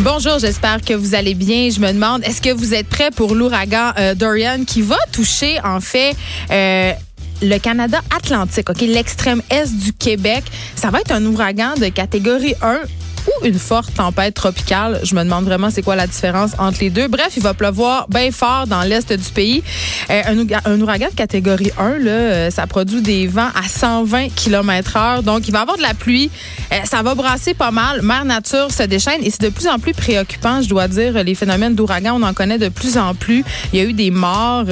Bonjour, j'espère que vous allez bien. Je me demande, est-ce que vous êtes prêts pour l'ouragan euh, Dorian qui va toucher en fait euh, le Canada Atlantique, ok, l'extrême est du Québec? Ça va être un ouragan de catégorie 1 ou une forte tempête tropicale. Je me demande vraiment c'est quoi la différence entre les deux. Bref, il va pleuvoir bien fort dans l'est du pays. Euh, un, ouragan de catégorie 1, là, euh, ça produit des vents à 120 km heure. Donc, il va avoir de la pluie. Euh, ça va brasser pas mal. Mère nature se déchaîne et c'est de plus en plus préoccupant, je dois dire. Les phénomènes d'ouragan, on en connaît de plus en plus. Il y a eu des morts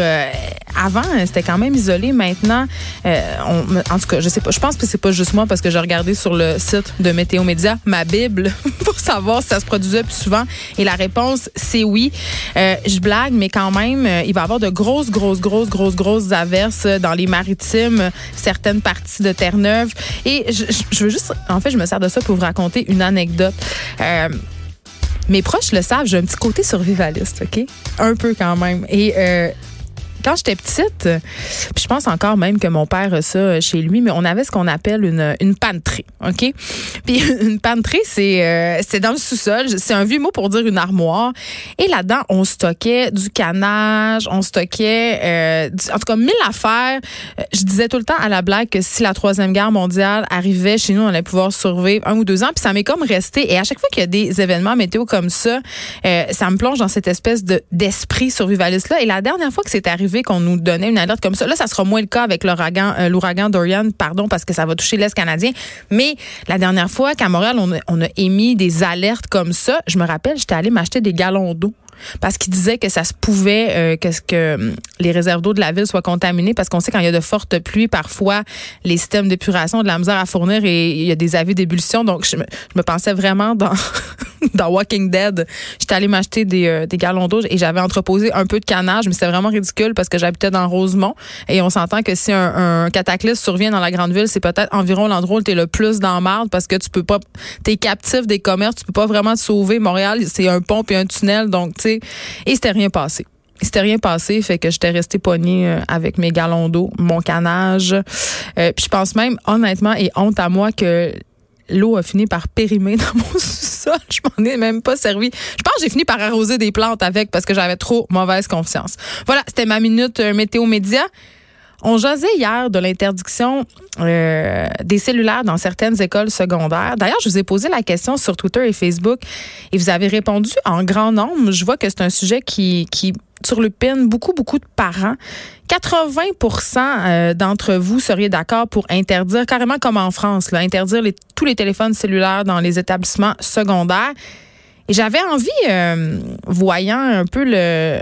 avant, c'était quand même isolé. Maintenant, en tout cas, je sais pas. Je pense que c'est pas juste moi parce que j'ai regardé sur le site de Météo Média ma Bible pour savoir si ça se produisait plus souvent. Et la réponse, c'est oui. Euh, je blague, mais quand même, euh, il va y avoir de grosses, grosses, grosses, grosses, grosses averses dans les maritimes, certaines parties de Terre-Neuve. Et je, veux juste, en fait, je me sers de ça pour vous raconter une anecdote. Euh, mes proches le savent, j'ai un petit côté survivaliste, OK? Un peu quand même. Et quand j'étais petite, je pense encore même que mon père a ça chez lui, mais on avait ce qu'on appelle une, une pantry, OK? Puis une pantry, c'est euh, c'est dans le sous-sol. C'est un vieux mot pour dire une armoire. Et là-dedans, on stockait du canage, on stockait, euh, en tout cas, mille affaires. Euh, je disais tout le temps à la blague que si la Troisième Guerre mondiale arrivait chez nous, on allait pouvoir survivre un ou deux ans. Puis ça m'est comme resté. Et à chaque fois qu'il y a des événements météo comme ça, euh, ça me plonge dans cette espèce de d'esprit survivaliste-là. Et la dernière fois que c'est arrivé, qu'on nous donnait une alerte comme ça. Là, ça sera moins le cas avec l'ouragan, euh, l'ouragan Dorian, pardon, parce que ça va toucher l'Est canadien. Mais la dernière fois qu'à Montréal, on a, émis des alertes comme ça, je me rappelle, j'étais allée m'acheter des galons d'eau parce qu'il disait que ça se pouvait euh, que, hum, les réserves d'eau de la ville soient contaminées parce qu'on sait quand il y a de fortes pluies, parfois les systèmes d'épuration ont de la misère à fournir et il y a des avis d'ébullition. Donc, je me pensais vraiment dans dans Walking Dead. J'étais allée m'acheter des, euh, des gallons d'eau et j'avais entreposé un peu de canage, mais c'était vraiment ridicule parce que j'habitais dans Rosemont et on s'entend que si un, un, cataclysme survient dans la grande ville, c'est peut-être environ l'endroit où tu es le plus dans marde parce que tu peux pas, t'es captif des commerces, tu peux pas vraiment te sauver. Montréal, c'est un pont et un tunnel, donc tu sais, et c'était rien passé. Il s'était rien passé, fait que j'étais restée poignée euh, avec mes galons d'eau, mon canage. Euh, puis je pense même, honnêtement, et honte à moi que l'eau a fini par périmer dans mon sous-sol. Je m'en ai même pas servi. Je pense que j'ai fini par arroser des plantes avec parce que j'avais trop mauvaise confiance. Voilà, c'était ma minute euh, météo média. On jasait hier de l'interdiction euh, des cellulaires dans certaines écoles secondaires. D'ailleurs, je vous ai posé la question sur Twitter et Facebook et vous avez répondu en grand nombre. Je vois que c'est un sujet qui, qui pin beaucoup, beaucoup de parents. 80% euh, d'entre vous seriez d'accord pour interdire, carrément comme en France, interdire tous les téléphones cellulaires dans les établissements secondaires. Et j'avais envie, euh, voyant un peu le,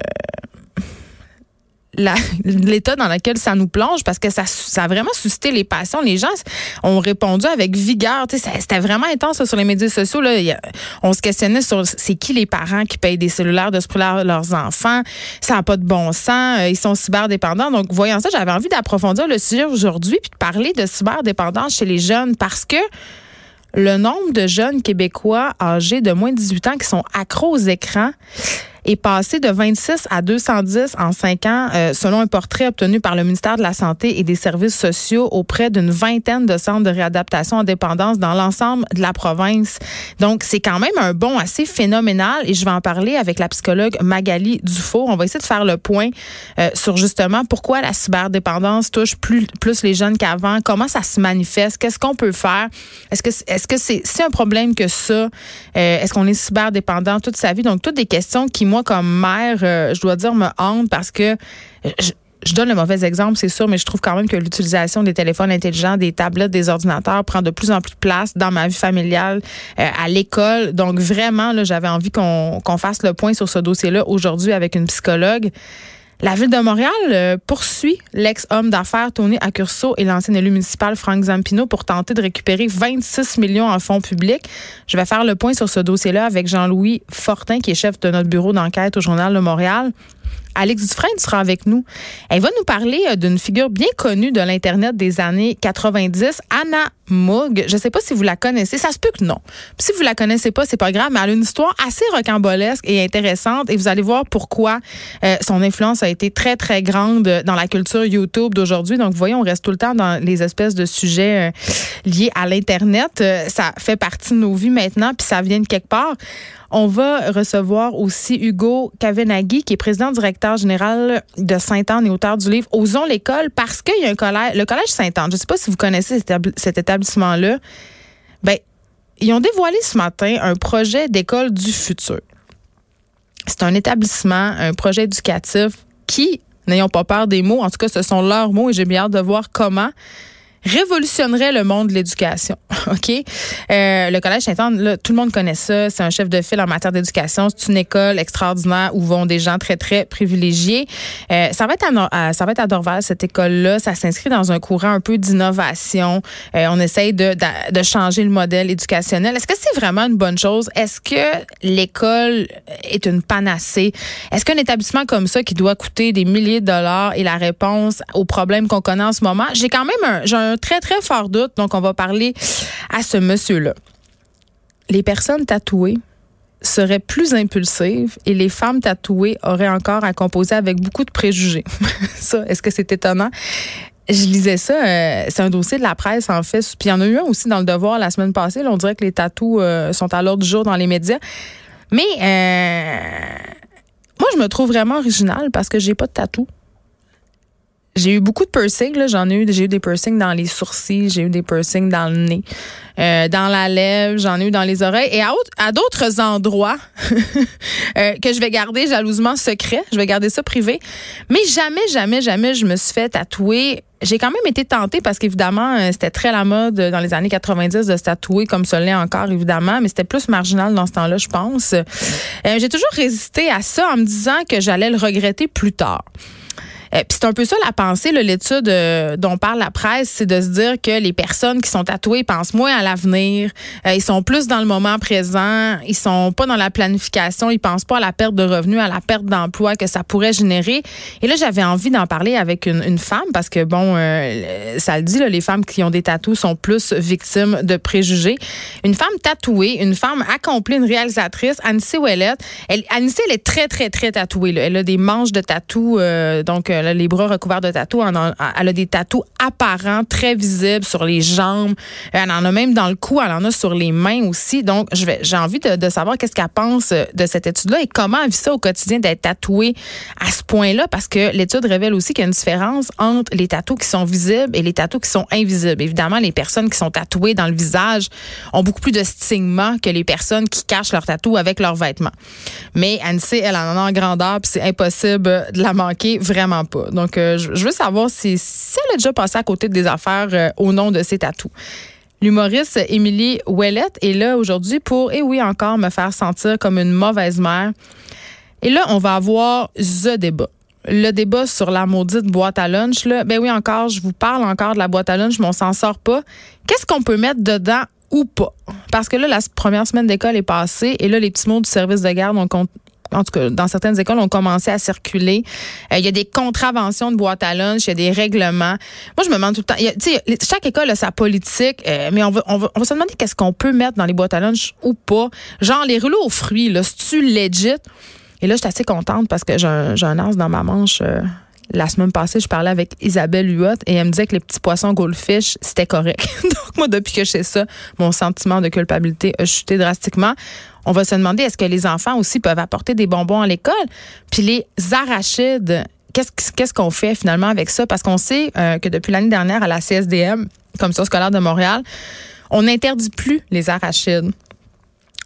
l'état dans lequel ça nous plonge parce que ça, a vraiment suscité les passions. Les gens ont répondu avec vigueur. C'était vraiment intense sur les médias sociaux. Là. On se questionnait sur c'est qui les parents qui payent des cellulaires de ce prix leurs enfants? Ça n'a pas de bon sens. Euh, ils sont cyberdépendants. Donc, voyant ça, j'avais envie d'approfondir le sujet aujourd'hui puis de parler de cyberdépendance chez les jeunes parce que le nombre de jeunes Québécois âgés de moins de 18 ans qui sont accros aux écrans, est passé de 26 à 210 en cinq ans, euh, selon un portrait obtenu par le ministère de la Santé et des Services sociaux auprès d'une vingtaine de centres de réadaptation en dépendance dans l'ensemble de la province. Donc, c'est quand même un bond assez phénoménal et je vais en parler avec la psychologue Magali Dufour. On va essayer de faire le point euh, sur justement pourquoi la cyberdépendance touche plus, les jeunes qu'avant, comment ça se manifeste, qu'est-ce qu'on peut faire, est-ce que c'est c'est un problème que ça, euh, est-ce qu'on est cyberdépendant toute sa vie, donc toutes des questions qui moi, comme mère, euh, je dois dire, me hante parce que je, donne le mauvais exemple, c'est sûr, mais je trouve quand même que l'utilisation des téléphones intelligents, des tablettes, des ordinateurs prend de plus en plus de place dans ma vie familiale, euh, à l'école. Donc vraiment, j'avais envie qu'on fasse le point sur ce dossier-là aujourd'hui avec une psychologue. La ville de Montréal euh, poursuit l'ex-homme d'affaires Tony Accurso et l'ancien élu municipal Frank Zampino pour tenter de récupérer 26 millions en fonds publics. Je vais faire le point sur ce dossier-là avec Jean-Louis Fortin, qui est chef de notre bureau d'enquête au Journal de Montréal. Alex Dufresne sera avec nous. Elle va nous parler euh, d'une figure bien connue de l'Internet des années 90, Anna Moog. Je ne sais pas si vous la connaissez. Ça se peut que non. si vous la connaissez pas, c'est pas grave, mais elle a une histoire assez rocambolesque et intéressante et vous allez voir pourquoi euh, son influence a été très, très grande dans la culture YouTube d'aujourd'hui. Donc, vous voyez, on reste tout le temps dans les espèces de sujets euh, liés à l'Internet. ça fait partie de nos vies maintenant, puis ça vient de quelque part. On va recevoir aussi Hugo Kavenaghi, qui est président directeur général de Sainte-Anne et auteur du livre Osons l'école, parce qu'il y a un collège, le collège Sainte-Anne. Je ne sais pas si vous connaissez cet établissement-là. Ben, ils ont dévoilé ce matin un projet d'école du futur. C'est un établissement, un projet éducatif qui, n'ayons pas peur des mots, en tout cas, ce sont leurs mots et j'ai bien hâte de voir comment révolutionnerait le monde de l'éducation. OK? Euh, le Collège Saint-Anne, tout le monde connaît ça. C'est un chef de file en matière d'éducation. C'est une école extraordinaire où vont des gens très, très privilégiés. Euh, ça, va être à, ça va être à cette école-là. Ça s'inscrit dans un courant un peu d'innovation. Euh, on essaye de, de, changer le modèle éducationnel. Est-ce que c'est vraiment une bonne chose? Est-ce que l'école est une panacée? Est-ce qu'un établissement comme ça qui doit coûter des milliers de dollars est la réponse aux problèmes qu'on connaît en ce moment? J'ai quand même un, un très, très fort doute. Donc, on va parler à ce monsieur-là. Les personnes tatouées seraient plus impulsives et les femmes tatouées auraient encore à composer avec beaucoup de préjugés. ça, est-ce que c'est étonnant? Je lisais ça, euh, c'est un dossier de la presse en fait, puis il y en a eu un aussi dans le Devoir la semaine passée. on dirait que les tatous euh, sont à l'ordre du jour dans les médias. Mais euh, moi, je me trouve vraiment originale parce que j'ai pas de tatou. J'ai eu beaucoup de piercings. J'en ai eu, j'ai eu des piercings dans les sourcils, j'ai eu des piercings dans le nez, euh, dans la lèvre, j'en ai eu dans les oreilles et à, à d'autres endroits euh, que je vais garder jalousement secret. Je vais garder ça privé. Mais jamais, jamais, jamais je me suis fait tatouer. J'ai quand même été tentée parce qu'évidemment, euh, c'était très la mode dans les années 90 de se tatouer comme ça l'est encore, évidemment, mais c'était plus marginal dans ce temps-là, je pense. j'ai toujours résisté à ça en me disant que j'allais le regretter plus tard. Euh, puis c'est un peu ça la pensée, l'étude euh, dont parle la presse, c'est de se dire que les personnes qui sont tatouées pensent moins à l'avenir, euh, ils sont plus dans le moment présent, ils sont pas dans la planification, ils pensent pas à la perte de revenus, à la perte d'emploi que ça pourrait générer. Et là, j'avais envie d'en parler avec une, une, femme parce que bon, ça le dit, là, les femmes qui ont des tatous sont plus victimes de préjugés. Une femme tatouée, une femme accomplie, une réalisatrice, Anissé Ouellette. Elle, Anissé, elle est très, très, très tatouée. Là. Elle a des manches de tatou, donc elle a les bras recouverts de tatous. Elle a des tatous apparents, très visibles sur les jambes. Elle en a même dans le cou. Elle en a sur les mains aussi. Donc, j'ai envie de, savoir qu'est-ce qu'elle pense de cette étude-là et comment elle vit ça au quotidien d'être tatouée à ce point-là parce que l'étude révèle aussi qu'il y a une différence entre les tatous qui sont visibles et les tatous qui sont invisibles. Évidemment, les personnes qui sont tatouées dans le visage ont beaucoup plus de stigma que les personnes qui cachent leurs tatous avec leurs vêtements. Mais Annecy, elle en a en grandeur puis c'est impossible de la manquer, vraiment donc, euh, je veux savoir si, elle a déjà passé à côté des affaires euh, au nom de ses tatous. L'humoriste Émilie Ouellette est là aujourd'hui pour, et oui encore, me faire sentir comme une mauvaise mère. Et là, on va avoir The débat. Le débat sur la maudite boîte à lunch, là, ben oui, encore, je vous parle encore de la boîte à lunch, mais on s'en sort pas. Qu'est-ce qu'on peut mettre dedans ou pas? Parce que là, la première semaine d'école est passée et là, les petits mots du service de garde ont, en tout cas, dans certaines écoles, ont commencé à circuler. Euh, il y a des contraventions de boîte à lunch, il y a des règlements. Moi, je me demande tout le temps. chaque école a sa politique, euh, mais on va, on, va, on va se demander qu'est-ce qu'on peut mettre dans les boîtes à lunch ou pas. Genre, les rouleaux aux fruits, là, c'est-tu legit? Et là, je suis assez contente parce que j'ai un, un as dans ma manche. Euh, la semaine passée, je parlais avec Isabelle Huot et elle me disait que les petits poissons goldfish, c'était correct. Donc, moi, depuis que je sais ça, mon sentiment de culpabilité a chuté drastiquement. On va se demander, est-ce que les enfants aussi peuvent apporter des bonbons à l'école? Puis les arachides, qu'est-ce qu'on fait finalement avec ça? Parce qu'on sait euh, que depuis l'année dernière, à la CSDM, Commission scolaire de Montréal, on n'interdit plus les arachides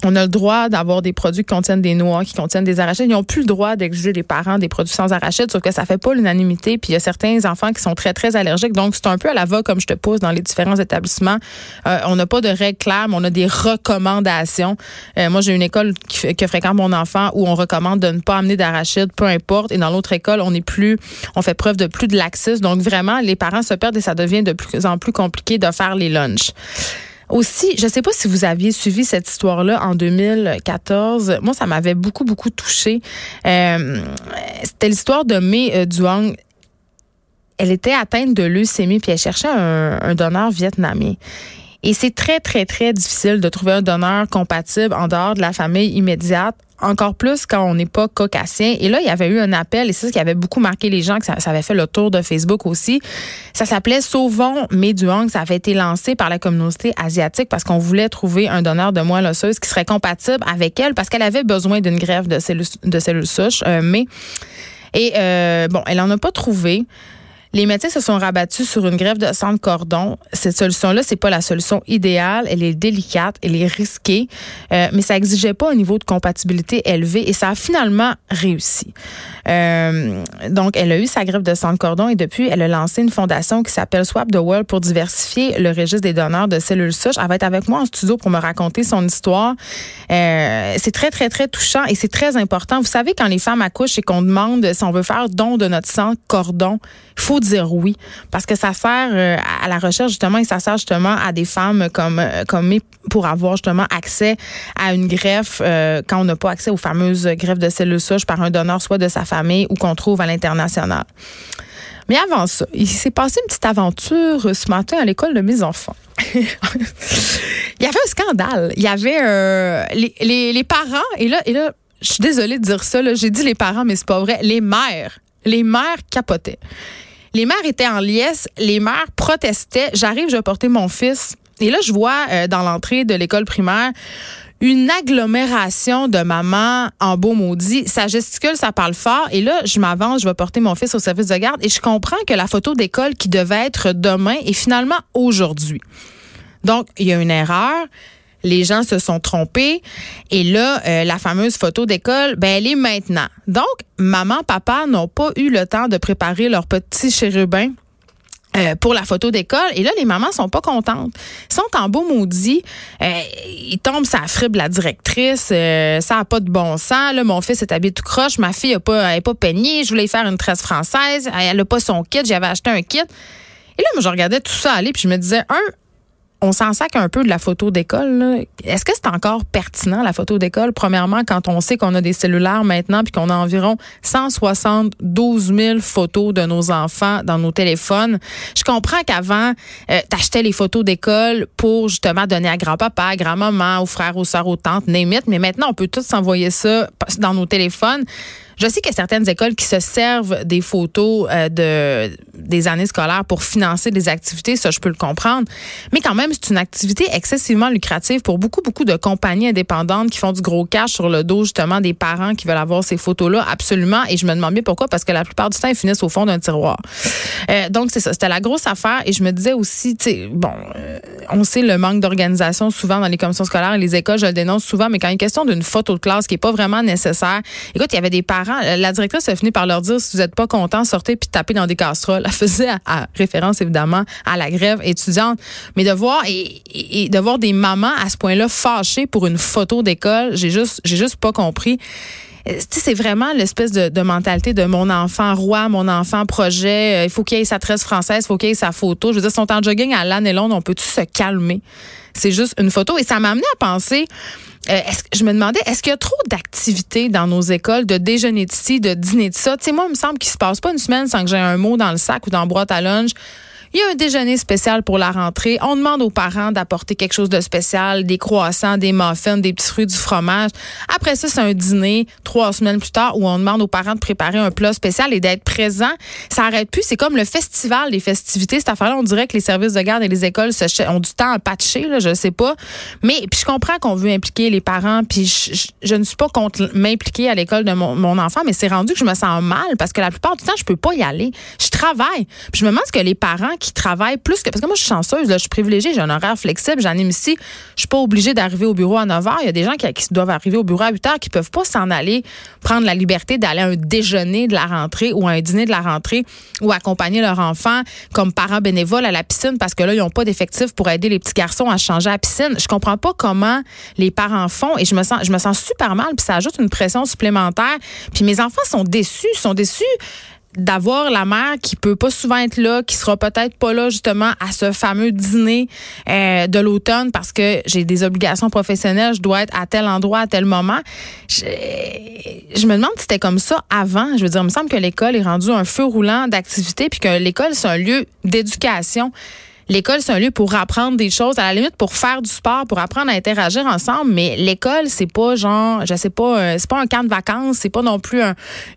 on a le droit d'avoir des produits qui contiennent des noix, qui contiennent des arachides. Ils n'ont plus le droit d'exiger des parents des produits sans arachides, sauf que ça fait pas l'unanimité. Puis il y a certains enfants qui sont très, très allergiques. Donc, c'est un peu à la va comme je te pose dans les différents établissements. Euh, on n'a pas de règles claires, mais on a des recommandations. Euh, moi, j'ai une école que fréquente mon enfant où on recommande de ne pas amener d'arachides, peu importe. Et dans l'autre école, on est plus, on fait preuve de plus de laxisme. Donc, vraiment, les parents se perdent et ça devient de plus en plus compliqué de faire les lunchs. Aussi, je ne sais pas si vous aviez suivi cette histoire-là en 2014. Moi, ça m'avait beaucoup, beaucoup touché. Euh, c'était l'histoire de Mei euh, Duong. Elle était atteinte de leucémie puis elle cherchait un, donneur vietnamien. Et c'est très, très, très difficile de trouver un donneur compatible en dehors de la famille immédiate encore plus quand on n'est pas caucasien. Et là, il y avait eu un appel, et c'est ça qui avait beaucoup marqué les gens, que ça, avait fait le tour de Facebook aussi. Ça s'appelait Sauvons Méduang. Ça avait été lancé par la communauté asiatique parce qu'on voulait trouver un donneur de moelle osseuse qui serait compatible avec elle parce qu'elle avait besoin d'une greffe de cellules, de cellules souches. Euh, mais, et euh, bon, elle en a pas trouvé. Les médecins se sont rabattus sur une greffe de sang de cordon. Cette solution-là, c'est pas la solution idéale. Elle est délicate, elle est risquée, euh, mais ça exigeait pas un niveau de compatibilité élevé et ça a finalement réussi. Euh, donc, elle a eu sa greffe de sang de cordon et depuis, elle a lancé une fondation qui s'appelle Swap the World pour diversifier le registre des donneurs de cellules souches. Elle va être avec moi en studio pour me raconter son histoire. Euh, c'est très, très, très touchant et c'est très important. Vous savez, quand les femmes accouchent et qu'on demande si on veut faire don de notre sang cordon, il faut dire oui parce que ça sert euh, à la recherche justement et ça sert justement à des femmes comme euh, comme pour avoir justement accès à une greffe euh, quand on n'a pas accès aux fameuses greffes de cellules souches par un donneur soit de sa famille ou qu'on trouve à l'international. Mais avant ça, il s'est passé une petite aventure ce matin à l'école de mes enfants. il y avait un scandale. Il y avait les, les, parents, et là, et là, je suis désolée de dire ça, j'ai dit les parents, mais c'est pas vrai. Les mères, les mères capotaient. Les mères étaient en liesse, les mères protestaient. J'arrive, je vais porter mon fils. Et là, je vois euh, dans l'entrée de l'école primaire une agglomération de mamans en beau maudit. Ça gesticule, ça parle fort. Et là, je m'avance, je vais porter mon fils au service de garde et je comprends que la photo d'école qui devait être demain est finalement aujourd'hui. Donc, il y a une erreur les gens se sont trompés. Et là, euh, la fameuse photo d'école, ben, elle est maintenant. Donc, maman, papa n'ont pas eu le temps de préparer leur petit chérubin. Euh, pour la photo d'école. Et là, les mamans sont pas contentes. Ils sont en beau maudit. Euh, ils tombent ça frible la directrice. ça a pas de bon sens. Mon fils est habillé tout croche. Ma fille a pas, elle peignée. Je voulais faire une tresse française. Elle a pas son kit. J'avais acheté un kit. Et là, moi, je regardais tout ça aller, puis je me disais, un, on s'en sac un peu de la photo d'école. Est-ce que c'est encore pertinent, la photo d'école? Premièrement, quand on sait qu'on a des cellulaires maintenant puis qu'on a environ 172 000 photos de nos enfants dans nos téléphones. Je comprends qu'avant, euh, t'achetais les photos d'école pour justement donner à grand-papa, à grand-maman, aux frères, aux sœurs, aux tantes, name Mais maintenant, on peut tous s'envoyer ça dans nos téléphones. Je sais qu'il y a certaines écoles qui se servent des photos euh, de des années scolaires pour financer des activités, ça je peux le comprendre. Mais quand même, c'est une activité excessivement lucrative pour beaucoup beaucoup de compagnies indépendantes qui font du gros cash sur le dos justement des parents qui veulent avoir ces photos-là absolument. Et je me demande bien pourquoi? Parce que la plupart du temps ils finissent au fond d'un tiroir. Euh, donc c'est ça, c'était la grosse affaire. Et je me disais aussi, tu sais, bon, euh, on sait le manque d'organisation souvent dans les commissions scolaires et les écoles, je le dénonce souvent, mais quand il est question d'une photo de classe qui est pas vraiment nécessaire, écoute, il y avait des parents euh, la directrice a fini par leur dire si vous n'êtes pas content, sortez puis tapez dans des casseroles. Elle faisait référence évidemment à la grève étudiante, mais de voir et, de voir des mamans à ce point-là fâchées pour une photo d'école, j'ai juste j'ai juste pas compris c'est vraiment l'espèce de, mentalité de mon enfant roi, mon enfant projet. Euh, il faut qu'il ait sa tresse française, il faut qu'il ait sa photo. Je veux dire, son temps jogging à l'année longue, on peut-tu se calmer? C'est juste une photo. Et ça m'a amené à penser euh, je me demandais, est-ce qu'il y a trop d'activités dans nos écoles, de déjeuner de ci, de dîner de ça? Tu sais, moi, il me semble qu'il se passe pas une semaine sans que j'ai un mot dans le sac ou dans la boîte à lunch il y a un déjeuner spécial pour la rentrée. On demande aux parents d'apporter quelque chose de spécial, des croissants, des muffins, des petits fruits, du fromage. Après ça, c'est un dîner trois semaines plus tard où on demande aux parents de préparer un plat spécial et d'être présents. Ça arrête plus. C'est comme le festival des festivités. Cette affaire-là, on dirait que les services de garde et les écoles ont du temps à patcher, là, je sais pas. Mais puis je comprends qu'on veut impliquer les parents. Puis je, ne suis pas contre m'impliquer à l'école de mon, enfant, mais c'est rendu que je me sens mal parce que la plupart du temps, je peux pas y aller. Je travaille. Puis je me demande ce que les parents qui travaillent plus que. Parce que moi, je suis chanceuse, là, je suis privilégiée, j'ai un horaire flexible, j'anime ici. Je suis pas obligée d'arriver au bureau à 9 h. Il y a des gens qui, doivent arriver au bureau à 8 h qui peuvent pas s'en aller prendre la liberté d'aller à un déjeuner de la rentrée ou à un dîner de la rentrée ou accompagner leur enfant comme parents bénévoles à la piscine parce que là, ils n'ont pas d'effectifs pour aider les petits garçons à changer à la piscine. Je comprends pas comment les parents font et je me sens, je me sens super mal puis ça ajoute une pression supplémentaire. Puis mes enfants sont déçus, sont déçus d'avoir la mère qui peut pas souvent être là, qui sera peut-être pas là justement à ce fameux dîner euh, de l'automne parce que j'ai des obligations professionnelles, je dois être à tel endroit à tel moment. Je, me demande si c'était comme ça avant. Je veux dire, il me semble que l'école est rendue un feu roulant d'activité puis que l'école c'est un lieu d'éducation. L'école, c'est un lieu pour apprendre des choses, à la limite pour faire du sport, pour apprendre à interagir ensemble. Mais l'école, c'est pas genre, je sais pas, euh, c'est pas un camp de vacances, c'est pas non plus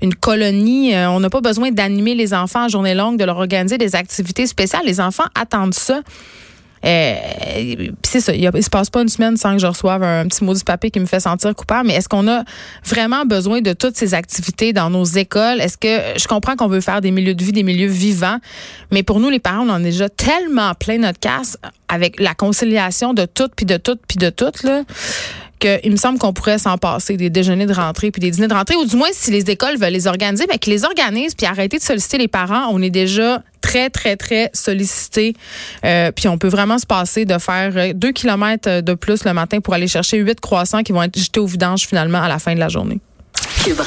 une colonie. Euh, on n'a pas besoin d'animer les enfants en journée longue, de leur organiser des activités spéciales. Les enfants attendent ça. Euh, c'est ça, il, ne se passe pas une semaine sans que je reçoive un petit mot du papier qui me fait sentir coupable. Mais est-ce qu'on a vraiment besoin de toutes ces activités dans nos écoles? Est-ce que je comprends qu'on veut faire des milieux de vie, des milieux vivants, mais pour nous, les parents, on en est déjà tellement plein notre casse avec la conciliation de tout, puis de tout, puis de tout, là qu'il me semble qu'on pourrait s'en passer des déjeuners de rentrée puis des dîners de rentrée ou du moins si les écoles veulent les organiser mais qu'ils les organisent puis arrêter de solliciter les parents on est déjà très, très, très sollicité. Euh, puis on peut vraiment se passer de faire euh, deux kilomètres de plus le matin pour aller chercher huit croissants qui vont être jetés au vidange finalement à la fin de la journée.